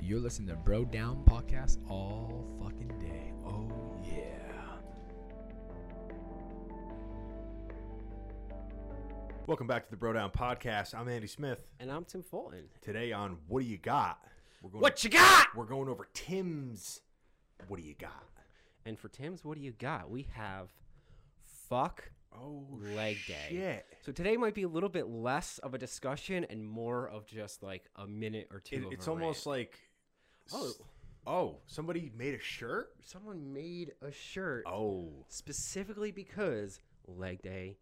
You're listening to Bro Down Podcast all fucking day. Oh, yeah. Welcome back to the Bro Down Podcast. I'm Andy Smith. And I'm Tim Fulton. Today on What Do You Got? We're going What you got? We're going over Tim's What Do You Got? And for Tim's, what do you got? We have fuck Oh, leg day. shit. So today might be a little bit less of a discussion and more of just like a minute or two. It- of it's a almost rant. like Oh. oh, somebody made a shirt. someone made a shirt Oh, specifically because leg day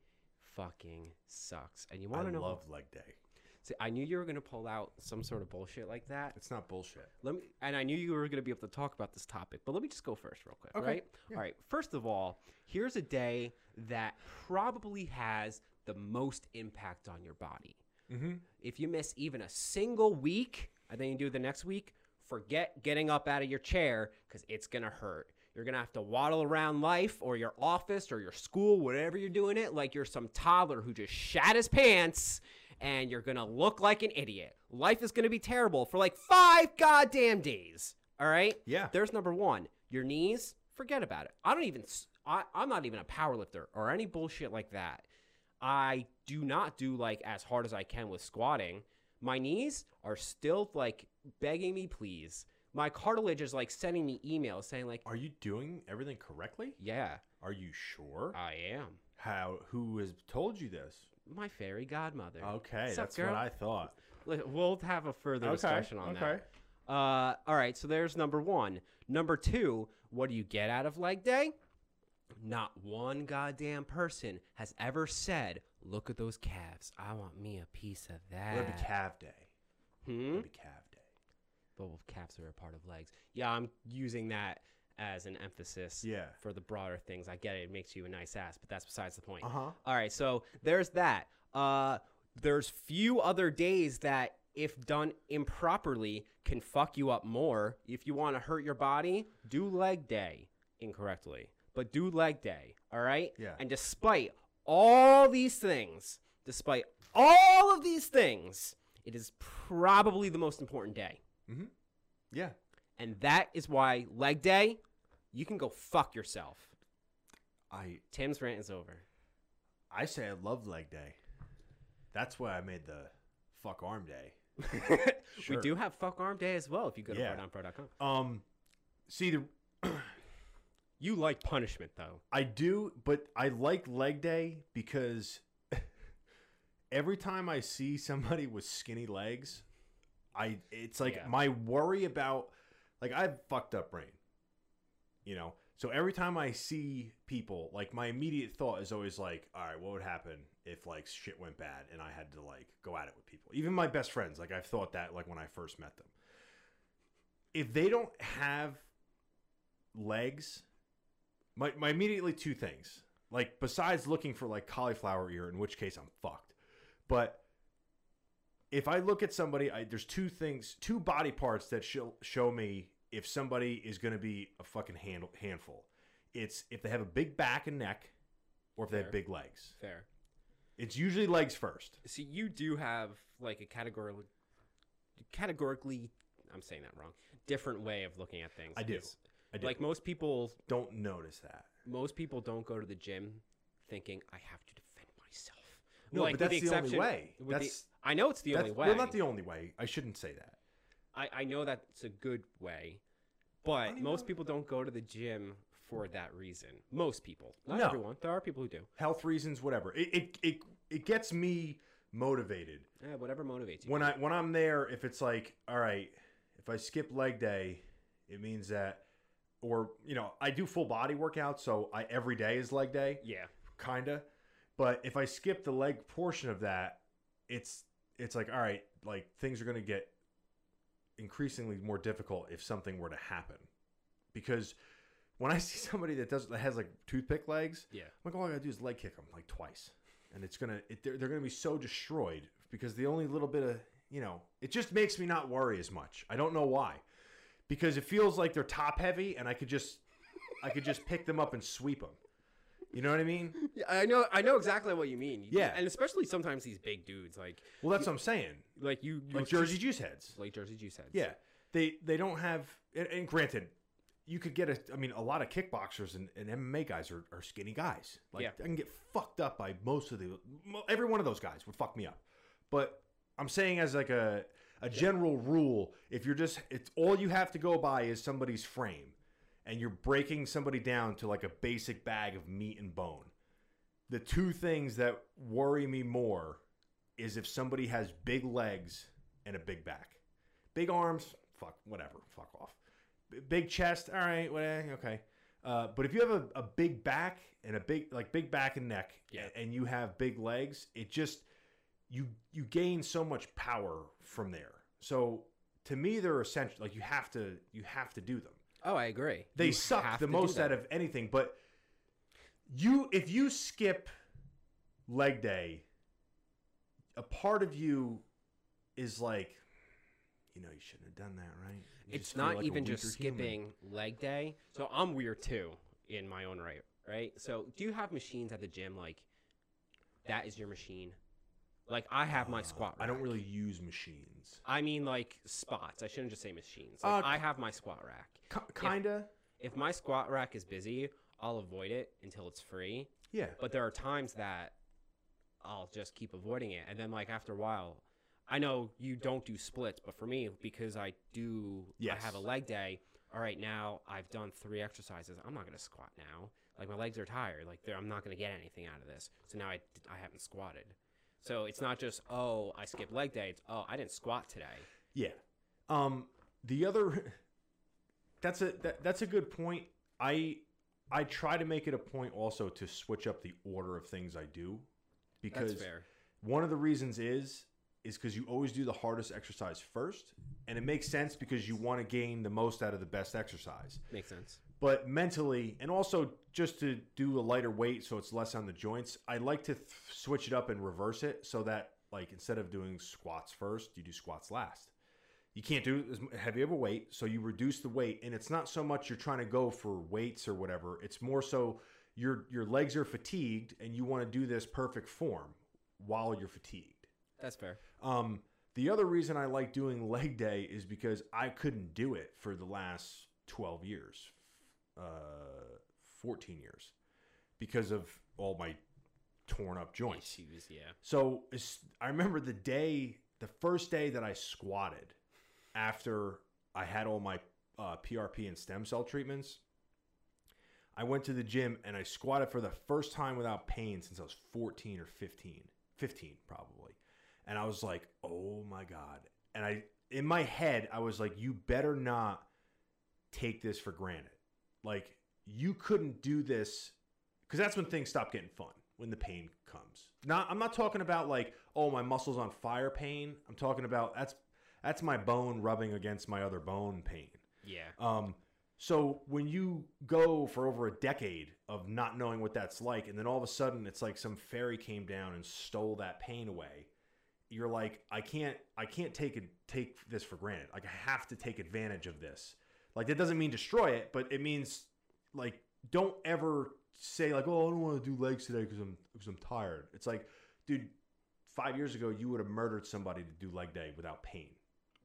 fucking sucks. And you want to know? I love leg day. See, I knew you were gonna pull out some sort of bullshit like that. It's not bullshit. Let me, and I knew you were going to be able to talk about this topic, but let me just go first, real quick. Okay, Right? yeah. All right. First of all, here's a day that probably has the most impact on your body. Mm-hmm. If you miss even a single week, and then you do the next week, forget getting up out of your chair because it's going to hurt. You're going to have to waddle around life or your office or your school, whatever you're doing it, like you're some toddler who just shat his pants and you're going to look like an idiot. Life is going to be terrible for like five goddamn days. All right? Yeah. There's number one. Your knees, forget about it. I don't even, I, am not even a power lifter or any bullshit like that. I do not do like as hard as I can with squatting. My knees are still like begging me, please. My cartilage is like sending me emails saying like, Are you doing everything correctly? yeah, Are you sure? I am. How? Who has told you this? My fairy godmother. Okay, What's up, that's girl? what I thought. Li- We'll have a further discussion on okay. that. Uh, all right, so there's number one. Number two, what do you get out of leg day? Not one goddamn person has ever said, "Look at those calves. I want me a piece of that." That'd be calf day. Hmm? That'd be calf day. But well, calves are a part of legs. Yeah, I'm using that as an emphasis Yeah. for the broader things. I get it; it makes you a nice ass, but that's besides the point. Uh huh. All right, so there's that. Uh, there's few other days that, if done improperly, can fuck you up more. If you want to hurt your body, do leg day incorrectly, but do leg day. All right. Yeah. And despite all these things, despite all of these things, it is probably the most important day, Yeah. and that is why leg day, you can go fuck yourself. I Tim's rant is over. I say I love leg day. That's why I made the fuck arm day. Sure. We do have fuck arm day as well if you go to Yeah. Um, see the You like punishment though. I do, but I like leg day because every time I see somebody with skinny legs, I it's like Yeah. my worry about like I have fucked up brain. You know? So every time I see people, like my immediate thought is always like, all right, what would happen if like shit went bad and I had to like go at it with people? Even my best friends, like I've thought that like when I first met them. If they don't have legs, my, my immediately two things. Like besides looking for like cauliflower ear, in which case I'm fucked. But if I look at somebody, I, there's two things, two body parts that show show me if somebody is going to be a fucking handle, handful. It's if they have a big back and neck, or if they have big legs. Fair. It's usually legs first. See, you do have like a categorically, categorically, I'm saying that wrong. Different way of looking at things. I do. I do. Like most people, don't notice that. most people don't go to the gym thinking I have to defend myself. No, Like, but that's the, only way. with the- That's I know it's the that's, only way. well, not the only way. I shouldn't say that. I, I know that's a good way, but most even- people don't go to the gym for that reason. Most people, not No. everyone. There are people who do. Health reasons, whatever. It it it, it gets me motivated Eh, whatever motivates you. when I when I'm there, if it's like, all right, if I skip leg day, it means that, or you know, I do full body workout, so I every day is leg day, yeah, kinda. But if I skip the leg portion of that, it's it's like, all right, like things are gonna get increasingly more difficult if something were to happen, because when I see somebody that does that has like toothpick legs, yeah. I'm like, all I gotta do is leg kick them like twice, and it's gonna it, they're, they're gonna be so destroyed because the only little bit of you know it just makes me not worry as much. I don't know why, because it feels like they're top heavy, and I could just I could just pick them up and sweep them. You know what I mean? Yeah, I know. I know exactly what you mean. Yeah. and especially sometimes these big dudes, like Well, that's what I'm saying. like you, you Like Jersey Juice heads. like Jersey Juice heads. Yeah, they they don't have. And, and granted, you could get a. I mean, a lot of kickboxers and, and MMA guys are, are skinny guys. Like Yeah. I can get fucked up by most of the. Every one of those guys would fuck me up. But I'm saying as like a a general rule, if you're just it's all you have to go by is somebody's frame, and you're breaking somebody down to like a basic bag of meat and bone. The two things that worry me more is if somebody has big legs and a big back. Big arms, fuck, whatever, fuck off. B- Big chest, all right, whatever, okay. Uh, but if you have a, a big back and a big like big back and neck, Yeah. and you have big legs, it just you you gain so much power from there. So to me, they're essential. Like you have to you have to do them. Oh, I agree. They You suck the most out of anything. But you, if you skip leg day, a part of you is like, you know, you shouldn't have done that, right? You It's not like even just weaker human. skipping leg day. So I'm weird too in my own right, right? So do you have machines at the gym like that is your machine? Like I have my squat. I don't really use machines. I mean like spots. I shouldn't just say machines. Like, Uh, I have my squat rack. K- kinda, If my squat rack is busy, I'll avoid it until it's free. yeah. But there are times that I'll just keep avoiding it, and then like after a while, I know you don't do splits, but for me, because I do, Yes. I have a leg day. All right, now I've done three exercises. I'm not gonna squat now. Like my legs are tired. Like I'm not gonna get anything out of this. So now I I haven't squatted. So it's not just oh I skipped leg day. It's oh I didn't squat today. Yeah. Um the other that's a that, that's a good point. I I try to make it a point also to switch up the order of things I do because That's fair. one of the reasons is is because you always do the hardest exercise first and it makes sense because you want to gain the most out of the best exercise Makes sense. But mentally and also just to do a lighter weight so it's less on the joints i like to th- switch it up and reverse it so that like instead of doing squats first you do squats last. You can't do as heavy of a weight so you reduce the weight and it's not so much you're trying to go for weights or whatever it's more so your your legs are fatigued and you want to do this perfect form while you're fatigued. That's fair. um, the other reason I like doing leg day is because I couldn't do it for the last 12 years, uh, 14 years, because of all my torn up joints. Issues, yeah. So I remember the day, the first day that I squatted after I had all my uh, PRP and stem cell treatments. I went to the gym and I squatted for the first time without pain since I was 14 or 15. 15 probably. And I was like, "Oh my god." And I in my head I was like, "You better not take this for granted." Like you couldn't do this cuz that's when things stop getting fun, when the pain comes. Not I'm not talking about like, "Oh, my muscles on fire pain." I'm talking about that's that's my bone rubbing against my other bone pain. Yeah. Um, so when you go for over a decade of not knowing what that's like, and then all of a sudden it's like some fairy came down and stole that pain away, you're like, I can't, I can't take it, take this for granted. Like I have to take advantage of this. Like that doesn't mean destroy it, but it means like don't ever say like, oh, I don't want to do legs today because I'm because I'm tired. It's like, dude, five years ago you would have murdered somebody to do leg day without pain.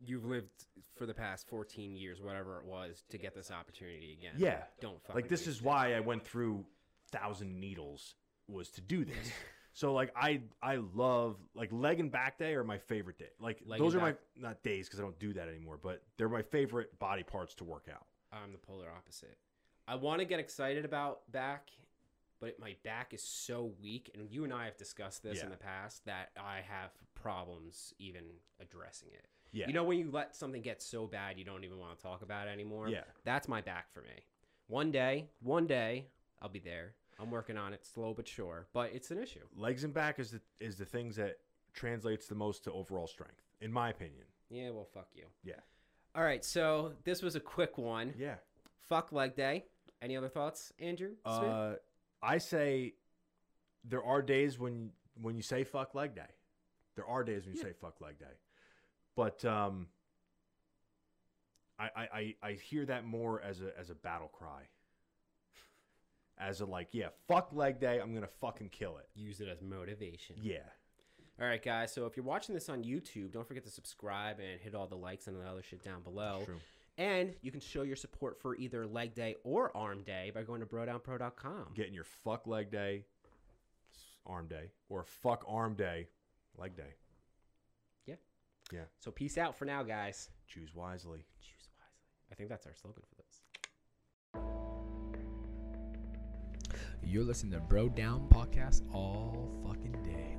You've lived for the past 14 years, whatever it was, to get this opportunity again. Yeah. Don't fucking like this is why I went through thousand needles was to do this. so like I I love like leg and back day are my favorite day. Like Leg those are and my back- not days because I don't do that anymore, but they're my favorite body parts to work out. I'm the polar opposite. I want to get excited about back, but my back is so weak, and you and I have discussed this in the past that I have problems even addressing it. Yeah. You know when you let something get so bad you don't even want to talk about it anymore? Yeah. That's my back for me. One day, one day, I'll be there. I'm working on it, slow but sure, but it's an issue. Legs and back is the is the things that translates the most to overall strength, in my opinion. Yeah, well, fuck you. Yeah. All right, so this was a quick one. Yeah. Fuck leg day. Any other thoughts, Andrew? Uh, I say there are days when when you say fuck leg day. There are days when you Yeah. say fuck leg day, but um, I, I I I hear that more as a as a battle cry. As a like, yeah, fuck leg day. I'm gonna fucking kill it. Use it as motivation. Yeah, All right, guys. So if you're watching this on YouTube, don't forget to subscribe and hit all the likes and the other shit down below. True. And you can show your support for either leg day or arm day by going to brodownpro.com. Getting your fuck leg day, arm day, or fuck arm day, leg day. Yeah. Yeah. So peace out for now, guys. Choose wisely. Choose wisely. I think that's our slogan for this. You're listening to Bro Down Podcast all fucking day.